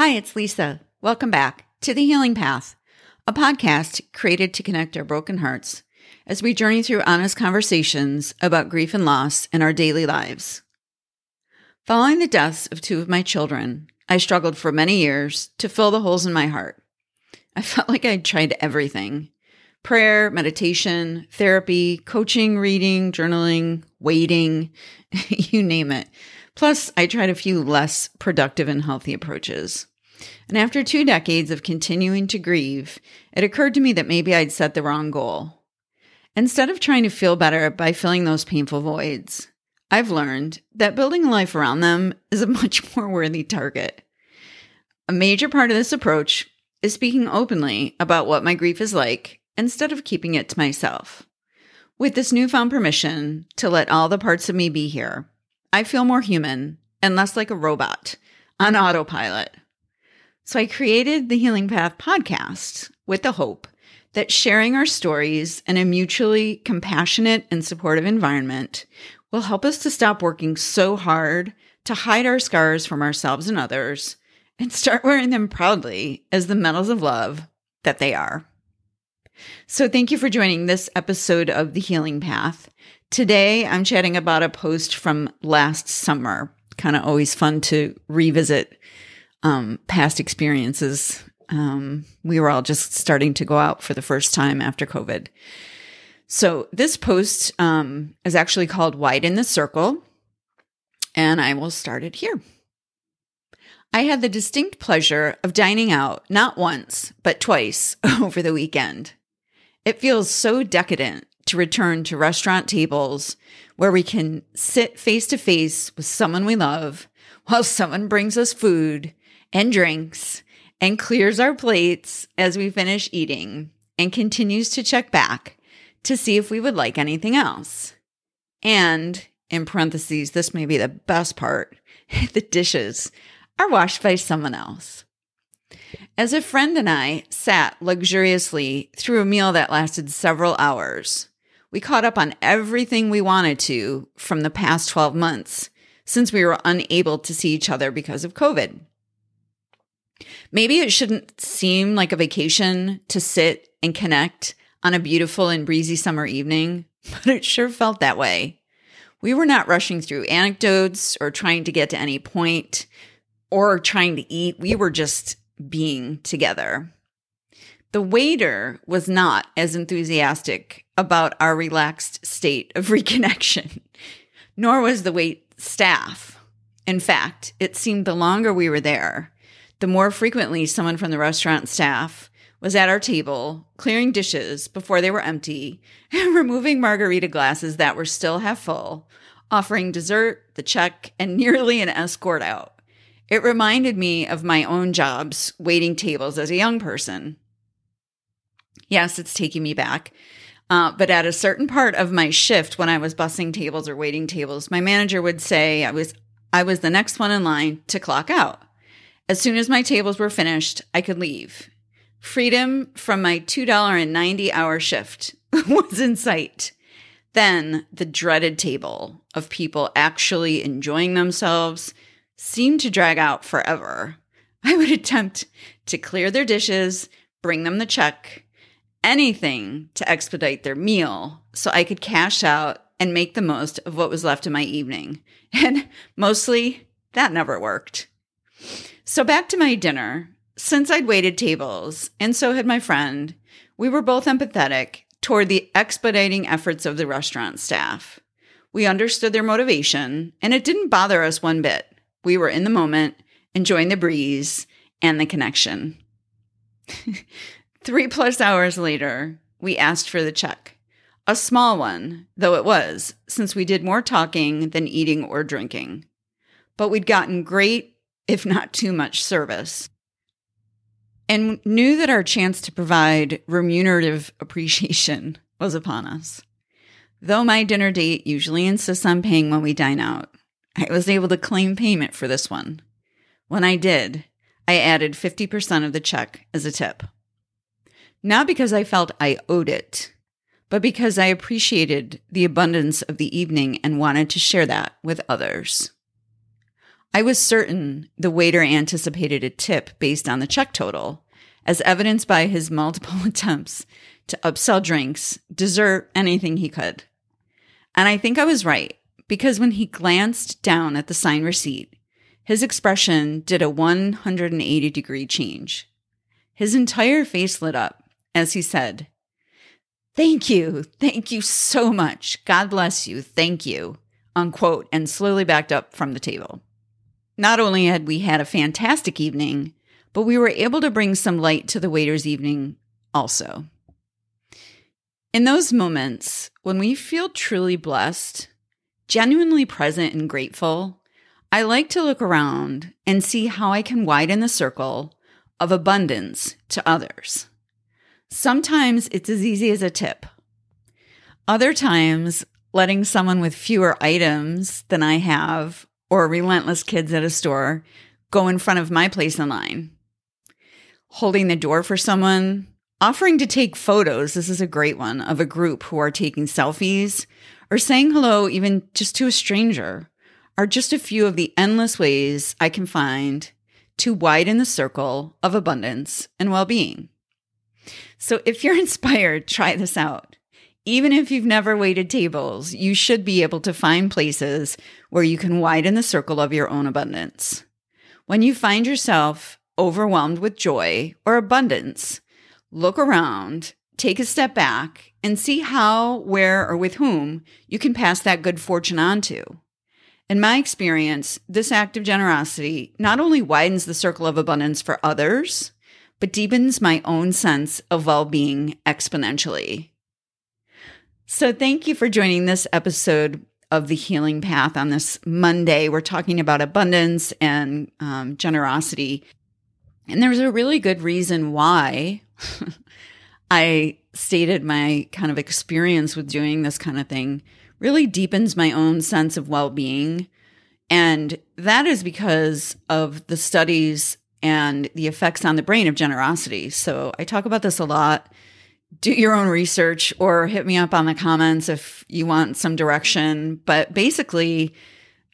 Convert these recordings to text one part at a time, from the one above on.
Hi, it's Lisa. Welcome back to The Healing Path, a podcast created to connect our broken hearts as we journey through honest conversations about grief and loss in our daily lives. Following the deaths of two of my children, I struggled for many years to fill the holes in my heart. I felt like I'd tried everything prayer, meditation, therapy, coaching, reading, journaling, waiting, you name it. Plus, I tried a few less productive and healthy approaches. And after two decades of continuing to grieve, it occurred to me that maybe I'd set the wrong goal. Instead of trying to feel better by filling those painful voids, I've learned that building a life around them is a much more worthy target. A major part of this approach is speaking openly about what my grief is like instead of keeping it to myself. With this newfound permission to let all the parts of me be here, I feel more human and less like a robot on autopilot. So I created the Healing Path podcast with the hope that sharing our stories in a mutually compassionate and supportive environment will help us to stop working so hard to hide our scars from ourselves and others and start wearing them proudly as the medals of love that they are. So, thank you for joining this episode of The Healing Path. Today, I'm chatting about a post from last summer. Kind of always fun to revisit um, past experiences. Um, we were all just starting to go out for the first time after COVID. So, this post um, is actually called Widen the Circle, and I will start it here. I had the distinct pleasure of dining out not once, but twice over the weekend. It feels so decadent to return to restaurant tables where we can sit face to face with someone we love while someone brings us food and drinks and clears our plates as we finish eating and continues to check back to see if we would like anything else. And in parentheses, this may be the best part the dishes are washed by someone else. As a friend and I sat luxuriously through a meal that lasted several hours, we caught up on everything we wanted to from the past 12 months since we were unable to see each other because of COVID. Maybe it shouldn't seem like a vacation to sit and connect on a beautiful and breezy summer evening, but it sure felt that way. We were not rushing through anecdotes or trying to get to any point or trying to eat. We were just being together. The waiter was not as enthusiastic about our relaxed state of reconnection, nor was the wait staff. In fact, it seemed the longer we were there, the more frequently someone from the restaurant staff was at our table, clearing dishes before they were empty, and removing margarita glasses that were still half full, offering dessert, the check, and nearly an escort out. It reminded me of my own jobs waiting tables as a young person. Yes, it's taking me back. Uh, but at a certain part of my shift, when I was bussing tables or waiting tables, my manager would say I was I was the next one in line to clock out. As soon as my tables were finished, I could leave. Freedom from my $2.90 hour shift was in sight. Then the dreaded table of people actually enjoying themselves, seemed to drag out forever. I would attempt to clear their dishes, bring them the check, anything to expedite their meal so I could cash out and make the most of what was left of my evening. And mostly that never worked. So back to my dinner. Since I'd waited tables, and so had my friend, we were both empathetic toward the expediting efforts of the restaurant staff. We understood their motivation, and it didn't bother us one bit. We were in the moment, enjoying the breeze and the connection. Three plus hours later, we asked for the check. A small one, though it was, since we did more talking than eating or drinking. But we'd gotten great, if not too much, service and knew that our chance to provide remunerative appreciation was upon us. Though my dinner date usually insists on paying when we dine out, I was able to claim payment for this one. When I did, I added 50% of the check as a tip. Not because I felt I owed it, but because I appreciated the abundance of the evening and wanted to share that with others. I was certain the waiter anticipated a tip based on the check total, as evidenced by his multiple attempts to upsell drinks, dessert, anything he could. And I think I was right, because when he glanced down at the signed receipt, his expression did a 180 degree change. His entire face lit up as he said, Thank you. Thank you so much. God bless you. Thank you. Unquote, and slowly backed up from the table. Not only had we had a fantastic evening, but we were able to bring some light to the waiter's evening also. In those moments, when we feel truly blessed, genuinely present and grateful, I like to look around and see how I can widen the circle of abundance to others. Sometimes it's as easy as a tip. Other times, letting someone with fewer items than I have or relentless kids at a store go in front of my place in line. Holding the door for someone, offering to take photos, this is a great one, of a group who are taking selfies, or saying hello even just to a stranger are just a few of the endless ways I can find to widen the circle of abundance and well being. So if you're inspired, try this out. Even if you've never waited tables, you should be able to find places where you can widen the circle of your own abundance. When you find yourself overwhelmed with joy or abundance, look around, take a step back, and see how, where, or with whom you can pass that good fortune on to. In my experience, this act of generosity not only widens the circle of abundance for others, but deepens my own sense of well being exponentially. So, thank you for joining this episode of the Healing Path on this Monday. We're talking about abundance and um, generosity. And there's a really good reason why I stated my kind of experience with doing this kind of thing really deepens my own sense of well being. And that is because of the studies and the effects on the brain of generosity. So I talk about this a lot. Do your own research or hit me up on the comments if you want some direction. But basically,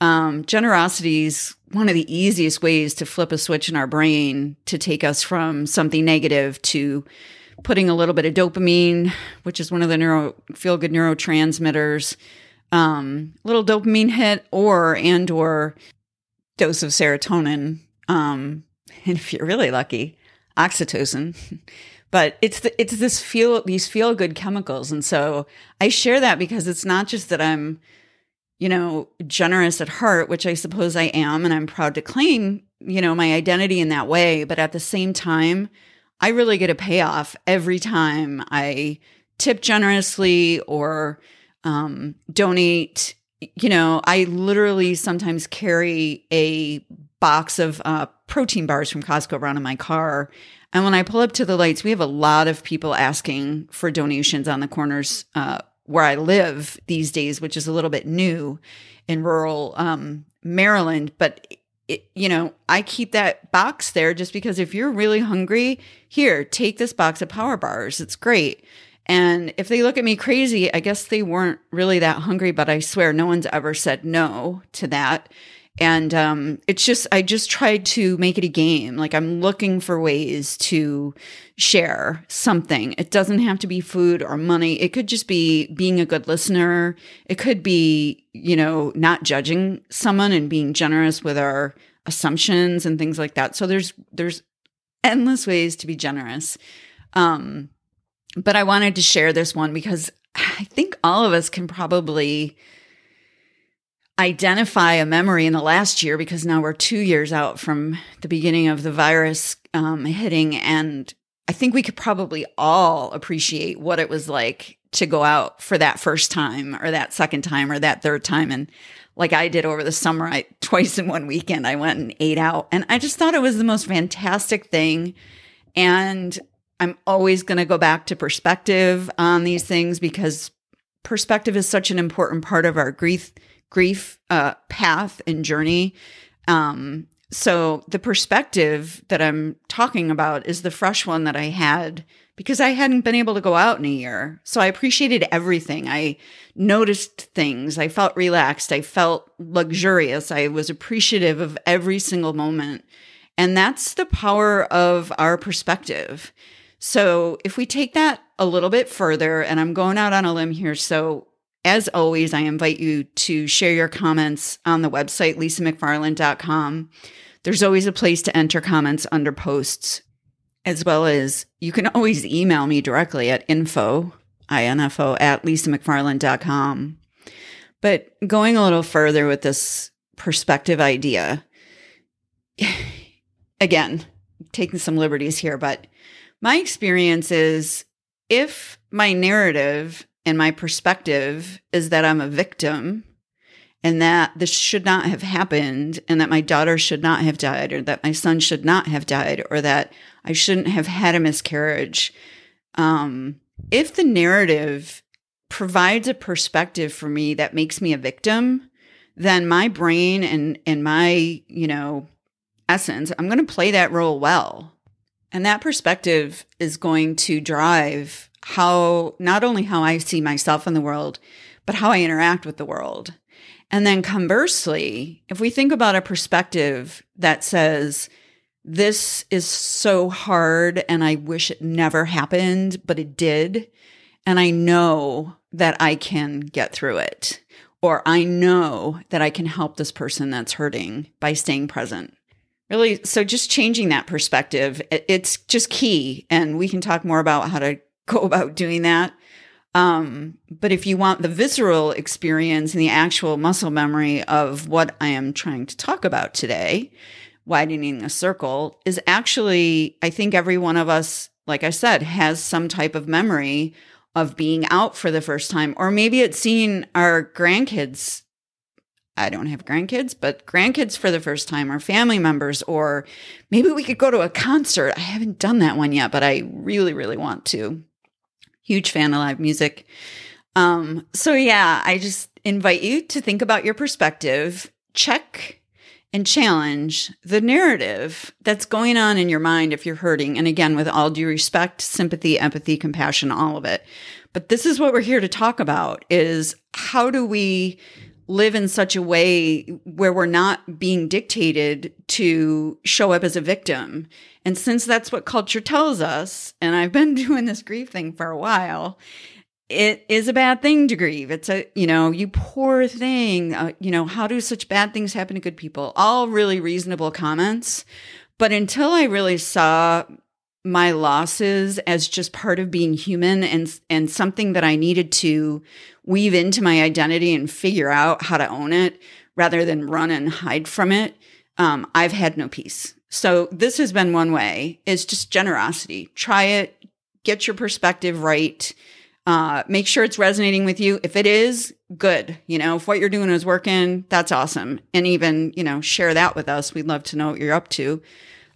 um, generosity is one of the easiest ways to flip a switch in our brain to take us from something negative to putting a little bit of dopamine, which is one of the neuro feel good neurotransmitters, um, little dopamine hit or and or dose of serotonin, um, and if you're really lucky, oxytocin. but it's the, it's this feel these feel good chemicals, and so I share that because it's not just that I'm, you know, generous at heart, which I suppose I am, and I'm proud to claim, you know, my identity in that way. But at the same time, I really get a payoff every time I tip generously or um, donate. You know, I literally sometimes carry a box of uh, protein bars from Costco around in my car. And when I pull up to the lights, we have a lot of people asking for donations on the corners uh, where I live these days, which is a little bit new in rural um, Maryland. But it, you know, I keep that box there just because if you're really hungry, here, take this box of power bars. It's great. And if they look at me crazy, I guess they weren't really that hungry, but I swear no one's ever said no to that. And um, it's just, I just tried to make it a game. Like I'm looking for ways to share something. It doesn't have to be food or money. It could just be being a good listener. It could be, you know, not judging someone and being generous with our assumptions and things like that. So there's, there's endless ways to be generous. Um, but I wanted to share this one because I think all of us can probably identify a memory in the last year because now we're two years out from the beginning of the virus um, hitting. And I think we could probably all appreciate what it was like to go out for that first time or that second time or that third time. And like I did over the summer, I twice in one weekend, I went and ate out. And I just thought it was the most fantastic thing. And I'm always going to go back to perspective on these things because perspective is such an important part of our grief grief uh, path and journey. Um, so the perspective that I'm talking about is the fresh one that I had because I hadn't been able to go out in a year. So I appreciated everything. I noticed things. I felt relaxed. I felt luxurious. I was appreciative of every single moment. And that's the power of our perspective. So if we take that a little bit further, and I'm going out on a limb here. So as always, I invite you to share your comments on the website, lisamcfarland.com. There's always a place to enter comments under posts, as well as you can always email me directly at info, info at lisamcfarland.com. But going a little further with this perspective idea, again, taking some liberties here, but my experience is if my narrative and my perspective is that I'm a victim and that this should not have happened and that my daughter should not have died or that my son should not have died or that I shouldn't have had a miscarriage. Um, if the narrative provides a perspective for me that makes me a victim, then my brain and and my, you know, essence, I'm going to play that role well. And that perspective is going to drive how not only how I see myself in the world, but how I interact with the world. And then conversely, if we think about a perspective that says, this is so hard and I wish it never happened, but it did. And I know that I can get through it. Or I know that I can help this person that's hurting by staying present. Really, so just changing that perspective, it's just key. And we can talk more about how to go about doing that. Um, but if you want the visceral experience and the actual muscle memory of what I am trying to talk about today, widening the circle is actually, I think every one of us, like I said, has some type of memory of being out for the first time, or maybe it's seeing our grandkids I don't have grandkids, but grandkids for the first time or family members, or maybe we could go to a concert. I haven't done that one yet, but I really, really want to. Huge fan of live music. Um, so yeah, I just invite you to think about your perspective, check and challenge the narrative that's going on in your mind if you're hurting. And again, with all due respect, sympathy, empathy, compassion, all of it. But this is what we're here to talk about is how do we live in such a way where we're not being dictated to show up as a victim. And since that's what culture tells us, and I've been doing this grief thing for a while, it is a bad thing to grieve. It's a, you know, you poor thing. Uh, you know, how do such bad things happen to good people? All really reasonable comments. But until I really saw my losses as just part of being human and and something that I needed to weave into my identity and figure out how to own it rather than run and hide from it, um, I've had no peace. So this has been one way is just generosity. Try it, get your perspective right. Uh, make sure it's resonating with you. If it is, good. You know, if what you're doing is working, that's awesome. And even, you know, share that with us. We'd love to know what you're up to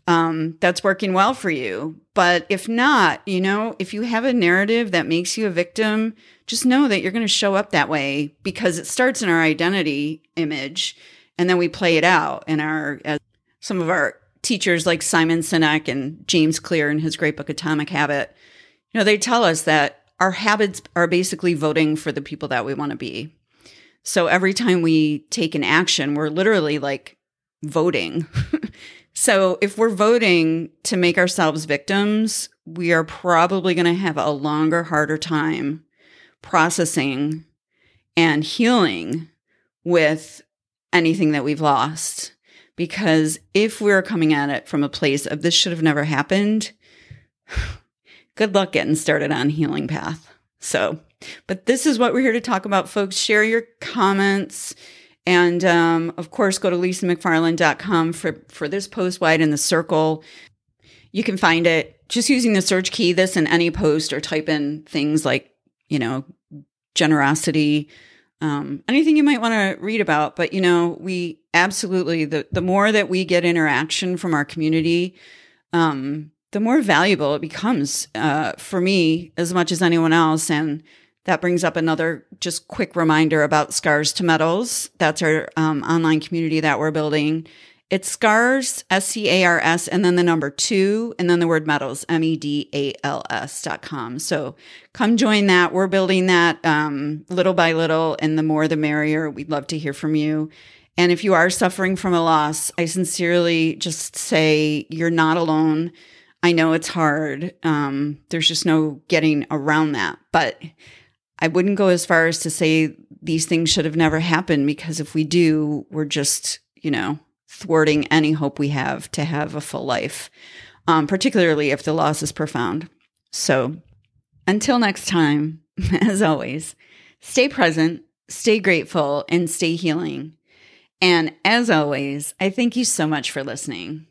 um, that's working well for you. But if not, you know, if you have a narrative that makes you a victim, just know that you're going to show up that way because it starts in our identity image and then we play it out in our, as some of our teachers like Simon Sinek and James Clear in his great book, Atomic Habit, you know, they tell us that our habits are basically voting for the people that we want to be. So every time we take an action, we're literally like voting. So if we're voting to make ourselves victims, we are probably going to have a longer, harder time processing and healing with anything that we've lost. Because if we're coming at it from a place of this should have never happened, good luck getting started on healing path. So, but this is what we're here to talk about, folks. Share your comments and um, of course, go to lisamcfarland.com for, for this post, Widen the Circle. You can find it just using the search key, this in any post, or type in things like, you know, generosity, um, anything you might want to read about. But, you know, we absolutely, the, the more that we get interaction from our community, um, the more valuable it becomes uh, for me as much as anyone else. And that brings up another just quick reminder about Scars to Medals. That's our um, online community that we're building. It's scars, S C A R S, and then the number two, and then the word medals, M E D A L S dot com. So come join that. We're building that um, little by little, and the more the merrier. We'd love to hear from you. And if you are suffering from a loss, I sincerely just say you're not alone. I know it's hard. Um, there's just no getting around that. But I wouldn't go as far as to say these things should have never happened because if we do, we're just, you know, thwarting any hope we have to have a full life, um, particularly if the loss is profound. So until next time, as always, stay present, stay grateful, and stay healing. And as always, I thank you so much for listening.